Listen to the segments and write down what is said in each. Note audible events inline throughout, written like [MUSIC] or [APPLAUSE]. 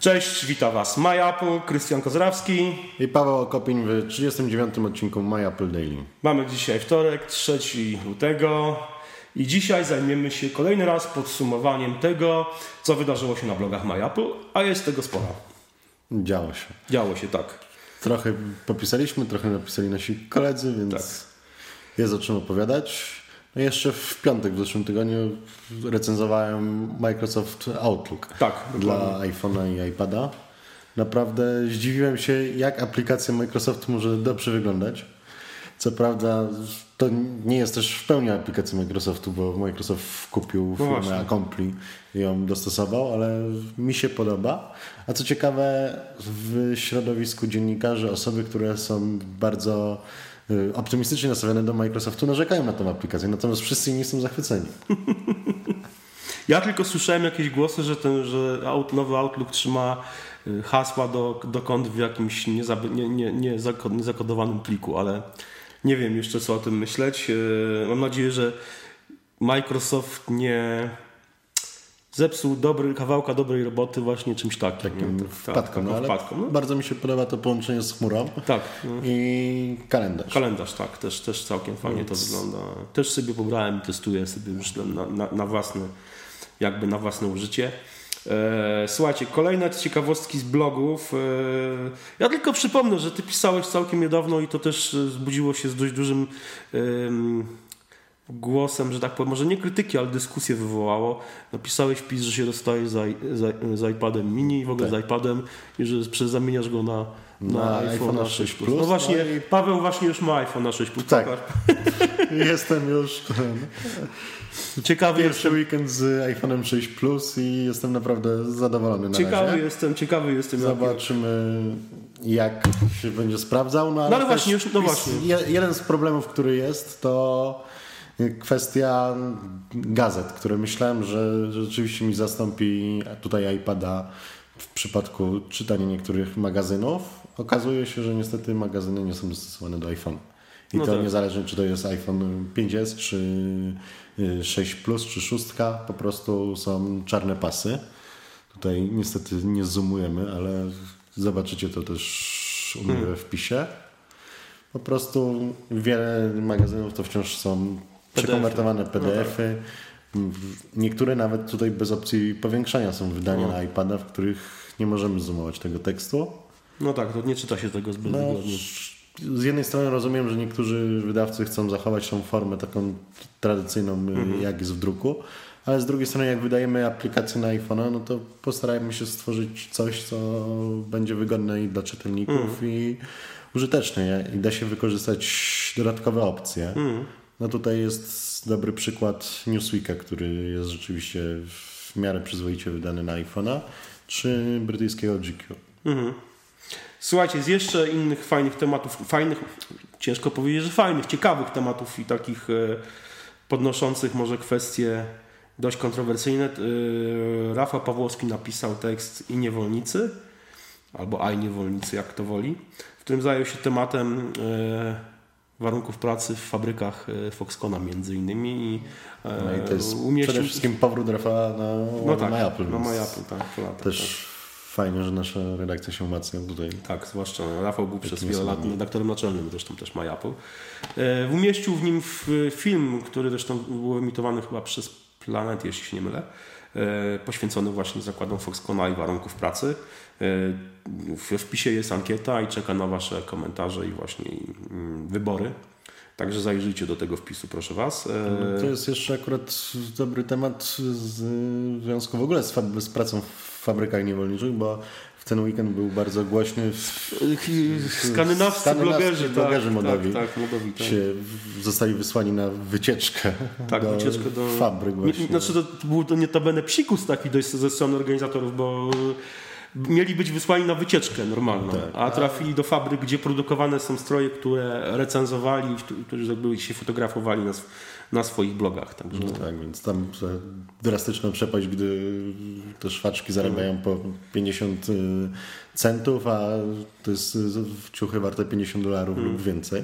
Cześć, witam Was MyApple, Krystian Kozrawski. I Paweł Okopin w 39. odcinku MyApple Daily. Mamy dzisiaj wtorek, 3 lutego i dzisiaj zajmiemy się kolejny raz podsumowaniem tego, co wydarzyło się na blogach MyApple, a jest tego sporo. Działo się. Działo się, tak. Trochę popisaliśmy, trochę napisali nasi koledzy, więc Tak. jest o czym opowiadać. No jeszcze w piątek w zeszłym tygodniu recenzowałem Microsoft Outlook Tak, dla iPhone'a i iPada. Naprawdę zdziwiłem się, jak aplikacja Microsoftu może dobrze wyglądać. Co prawda, to nie jest też w pełni aplikacja Microsoftu, bo Microsoft kupił firmę No właśnie. Accompli i ją dostosował, ale mi się podoba. A co ciekawe, w środowisku dziennikarzy osoby, które są bardzo optymistycznie nastawione do Microsoftu, narzekają na tę aplikację, natomiast wszyscy inni są zachwyceni. [LAUGHS] Ja tylko słyszałem jakieś głosy, że, ten, że nowy Outlook trzyma y, hasła do, do kont w jakimś niezab- nie, nie, nie, niezakodowanym pliku, ale nie wiem jeszcze co o tym myśleć. Y, Mam nadzieję, że Microsoft nie zepsuł dobry, kawałka dobrej roboty właśnie czymś takim. Takim nie? Tak, wpadką, taką no, wpadką. No, bardzo mi się podoba to połączenie z chmurą tak. no. i kalendarz. Kalendarz, tak, też, też całkiem fajnie to wygląda. Też sobie pobrałem, testuję sobie już na, na, na własne, jakby na własne użycie. E, słuchajcie, kolejne ciekawostki z blogów. E, ja tylko przypomnę, że ty pisałeś całkiem niedawno i to też e, zbudziło się z dość dużym głosem, że tak powiem, może nie krytyki, ale dyskusję wywołało. Napisałeś wpis, że się rozstajesz z, i- z, z iPadem mini i w ogóle Tak. z iPadem i że prze- zamieniasz go na, na, Na iPhone iPhone'a 6 6 Plus. No właśnie, no i- Paweł właśnie już ma iPhone na 6 Plus. Tak. [LAUGHS] Jestem już Ciekawy, pierwszy weekend z iPhone'em 6 Plus i jestem naprawdę zadowolony na ciekawy razie. jestem, ciekawy jestem. Zobaczymy jak się będzie sprawdzał. No, ale No ale właśnie, już- no właśnie. je- Jeden z problemów, który jest, to kwestia gazet, które myślałem, że rzeczywiście mi zastąpi tutaj iPada w przypadku czytania niektórych magazynów. Okazuje się, że niestety magazyny nie są dostosowane do iPhone. I No to tak. niezależnie, czy to jest iPhone 5S, czy y, 6 Plus, czy 6, po prostu są czarne pasy. Tutaj niestety nie zoomujemy, ale zobaczycie to też u mnie Hmm. we wpisie. Po prostu wiele magazynów to wciąż są przekonwertowane No PDF-y. Niektóre nawet tutaj bez opcji powiększania są wydania No. na iPada, w których nie możemy zoomować tego tekstu. No tak, to nie czyta się tego zbyt No, wygodnie. z jednej strony rozumiem, że niektórzy wydawcy chcą zachować tą formę taką tradycyjną, y, Mhm. jak jest w druku, ale z drugiej strony jak wydajemy aplikację na iPhone'a, no to postarajmy się stworzyć coś, co będzie wygodne i dla czytelników Mhm. i użyteczne i da się wykorzystać dodatkowe opcje. Mhm. No tutaj jest dobry przykład Newsweeka, który jest rzeczywiście w miarę przyzwoicie wydany na iPhone'a, czy brytyjskiego GQ. Mhm. Słuchajcie, z jeszcze innych fajnych tematów, fajnych, ciężko powiedzieć, że fajnych, ciekawych tematów i takich e, podnoszących może kwestie dość kontrowersyjne. E, Rafał Pawłowski napisał tekst i niewolnicy, albo aj niewolnicy, jak to woli, w którym zajął się tematem e, warunków pracy w fabrykach e, Foxcona między innymi i, e, No i to jest umieścił... przede wszystkim powrót Rafała na, no tak, na Apple. na MyApple, tak. po latach, tak. Też fajnie, że nasza redakcja się umacnia tutaj. Tak, zwłaszcza Rafał był przez wiele lat redaktorem naczelnym, zresztą też ma Apple. E, Umieścił w nim film, który zresztą był emitowany chyba przez Planet, jeśli się nie mylę, poświęcony właśnie zakładom Foxconna i warunków pracy. E, W wpisie jest ankieta i czeka na Wasze komentarze i właśnie mm, wybory. Także zajrzyjcie do tego wpisu, proszę Was. E, To jest jeszcze akurat dobry temat w związku w ogóle z, z pracą w fabrykach niewolniczych, bo ten weekend był bardzo głośny. Skandynawscy skandynawscy blogerzy, blogerzy tak, modowi. Tak, tak, modowi, tak. się zostali wysłani na wycieczkę. Tak, do wycieczkę do fabryk właśnie. Nie, Znaczy to, był to notabene psikus taki dość ze strony organizatorów, bo y, mieli być wysłani na wycieczkę normalną, Tak. a trafili do fabryk, gdzie produkowane są stroje, które recenzowali, którzy- się fotografowali na, sw- na swoich blogach. Także No tak, więc tam ta drastyczna przepaść, gdy te szwaczki zarabiają po 50 y, centów, a to jest y, ciuchy warte 50 dolarów Hmm. lub więcej.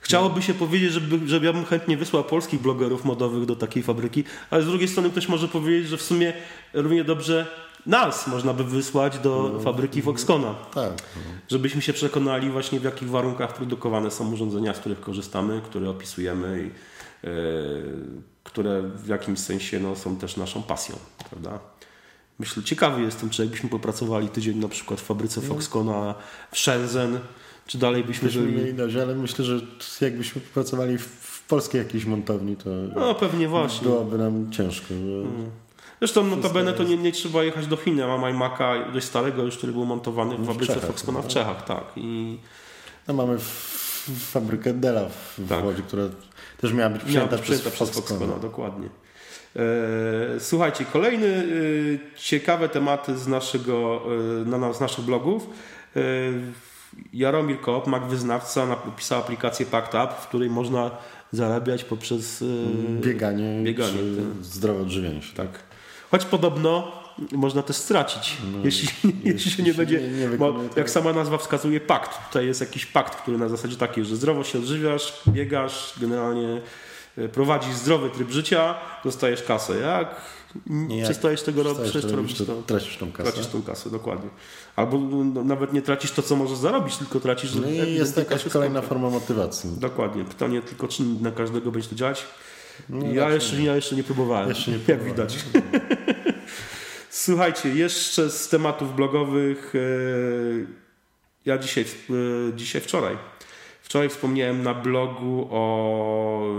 Chciałoby się powiedzieć, żeby, żeby ja bym chętnie wysłał polskich blogerów modowych do takiej fabryki, ale z drugiej strony ktoś może powiedzieć, że w sumie równie dobrze nas można by wysłać do no, fabryki Foxcona. Tak. Żebyśmy się przekonali właśnie w jakich warunkach produkowane są urządzenia, z których korzystamy, które opisujemy i które w jakimś sensie no, są też naszą pasją, prawda? Myślę, ciekawy jestem, czy jakbyśmy popracowali tydzień na przykład w fabryce no. Foxcona w Shenzhen, czy dalej byśmy byśmy mieli dobrze, ale myślę, że jakbyśmy pracowali w polskiej jakiejś montowni, to no, pewnie właśnie. byłoby nam ciężko. Hmm. Zresztą notabene to nie, nie trzeba jechać do Chin. Ja mam iMac'a dość starego już, który był montowany w, w fabryce Foxcona w no. Czechach, tak. I... No, mamy fabrykę Della w, tak. Łodzi, która też miała być przyjęta, przez, przez Foxcona. Dokładnie. E, słuchajcie, kolejne e, ciekawe tematy z, naszego, e, na, z naszych blogów. Jaromir Koop, Mac wyznawca, napisał aplikację Up, w której można zarabiać poprzez bieganie, bieganie zdrowe odżywienie się. Tak. Choć podobno można też stracić, no, jeśli, [LAUGHS] jeśli się nie będzie. Nie, nie bo jak sama nazwa wskazuje, pakt. Tutaj jest jakiś pakt, który na zasadzie taki, że zdrowo się odżywiasz, biegasz, generalnie e, prowadzisz zdrowy tryb życia, dostajesz kasę. Jak nie, przestajesz tego robić, to robisz, to tracisz tą kasę. Tracisz tą kasę, dokładnie. Albo no, nawet nie tracisz to, co możesz zarobić, tylko tracisz... No i jest jakaś kolejna forma motywacji. Dokładnie. Pytanie tylko, czy na każdego będzie to działać. No, ja, jeszcze, ja jeszcze nie próbowałem, jeszcze nie [LAUGHS] jak widać. Słuchajcie, jeszcze z tematów blogowych. E, ja dzisiaj, e, dzisiaj wczoraj. Wczoraj wspomniałem na blogu o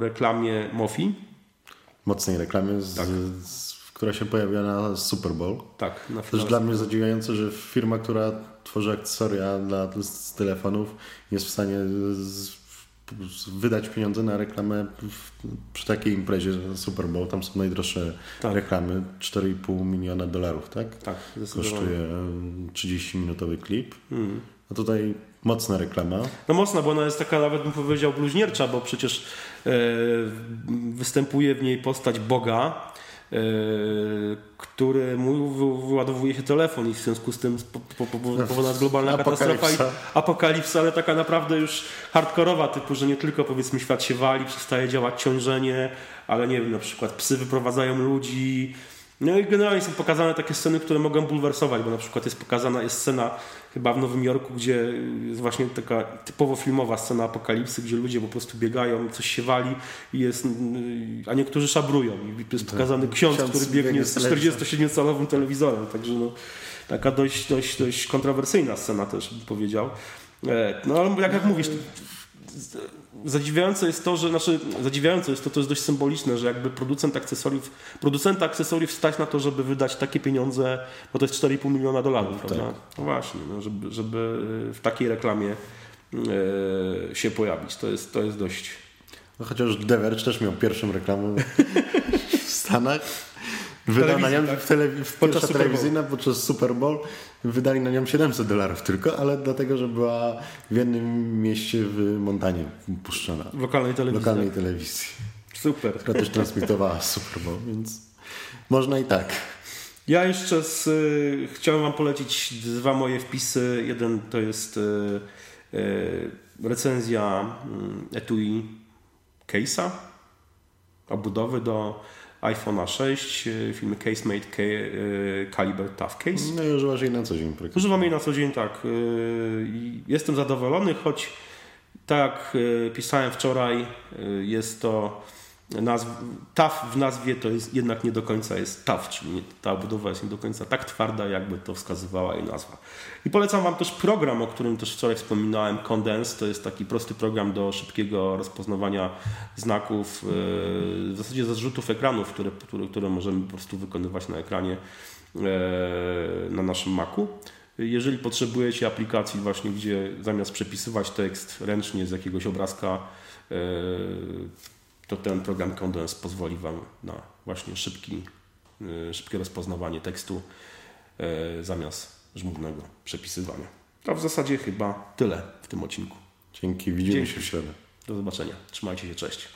reklamie Mofi. Mocnej reklamie, z, tak. z, która się pojawia na Super Bowl. Tak. Na Też dla mnie zadziwiające, że firma, która tworzy akcesoria dla z telefonów jest w stanie z, wydać pieniądze na reklamę przy takiej imprezie Super Bowl, tam są najdroższe tak. reklamy, 4,5 miliona dolarów, tak? Tak, Kosztuje 30-minutowy klip. Mm. A tutaj mocna reklama. No mocna, bo ona jest taka nawet bym powiedział bluźniercza, bo przecież e, występuje w niej postać Boga, który wyładowuje się telefon i w związku z tym powodowana globalna katastrofa i apokalipsa, ale taka naprawdę już hardkorowa typu, że nie tylko powiedzmy świat się wali, przestaje działać ciążenie, ale nie wiem, na przykład psy wyprowadzają ludzi, no i generalnie są pokazane takie sceny, które mogą bulwersować, bo na przykład jest pokazana jest scena chyba w Nowym Jorku, gdzie jest właśnie taka typowo filmowa scena apokalipsy, gdzie ludzie po prostu biegają, coś się wali i jest, a niektórzy szabrują. I jest tak. pokazany ksiądz, ksiądz który biegnie z 47-calowym telewizorem, także no, taka dość, dość, dość kontrowersyjna scena też bym powiedział. E, no ale jak, jak mówisz, zadziwiające jest to, że znaczy, zadziwiające jest to, to jest dość symboliczne, że jakby producent akcesoriów, producenta akcesoriów stać na to, żeby wydać takie pieniądze, bo to jest 4,5 miliona dolarów, tak. prawda? No właśnie, no, żeby, żeby w takiej reklamie e, się pojawić. To jest, to jest dość... No, chociaż The Verge też miał pierwszą reklamę w Stanach. Wydał na nią tak? w, telewi- w podczas telewizyjna podczas Super Bowl. Wydali na nią 700 dolarów tylko, ale dlatego, że była w jednym mieście w Montanie puszczona. W lokalnej telewizji. lokalnej tak? telewizji. Super. Która też transmitowała Super Bowl, więc można i tak. Ja jeszcze z, y, chciałem Wam polecić dwa moje wpisy. Jeden to jest y, y, recenzja y, etui case'a, obudowy do iPhone'a 6, e, firmy CaseMate e, Caliber Tough Case. No i używasz jej na co dzień. Używam jej na co dzień, tak. E, jestem zadowolony, choć tak jak pisałem wczoraj, jest to nazw, TAF w nazwie to jest jednak nie do końca jest TAF, czyli ta budowa jest nie do końca tak twarda, jakby to wskazywała jej nazwa. I polecam Wam też program, o którym też wczoraj wspominałem, Condense. To jest taki prosty program do szybkiego rozpoznawania znaków, e, w zasadzie ze zrzutów ekranów, które, które, które możemy po prostu wykonywać na ekranie e, na naszym Macu. Jeżeli potrzebujecie aplikacji właśnie, gdzie zamiast przepisywać tekst ręcznie z jakiegoś obrazka e, to ten program Condense pozwoli Wam na właśnie szybki, y, szybkie rozpoznawanie tekstu y, zamiast żmudnego przepisywania. To w zasadzie chyba tyle w tym odcinku. Dzięki, widzimy Dzięki. się w środę. Do zobaczenia. Trzymajcie się, cześć.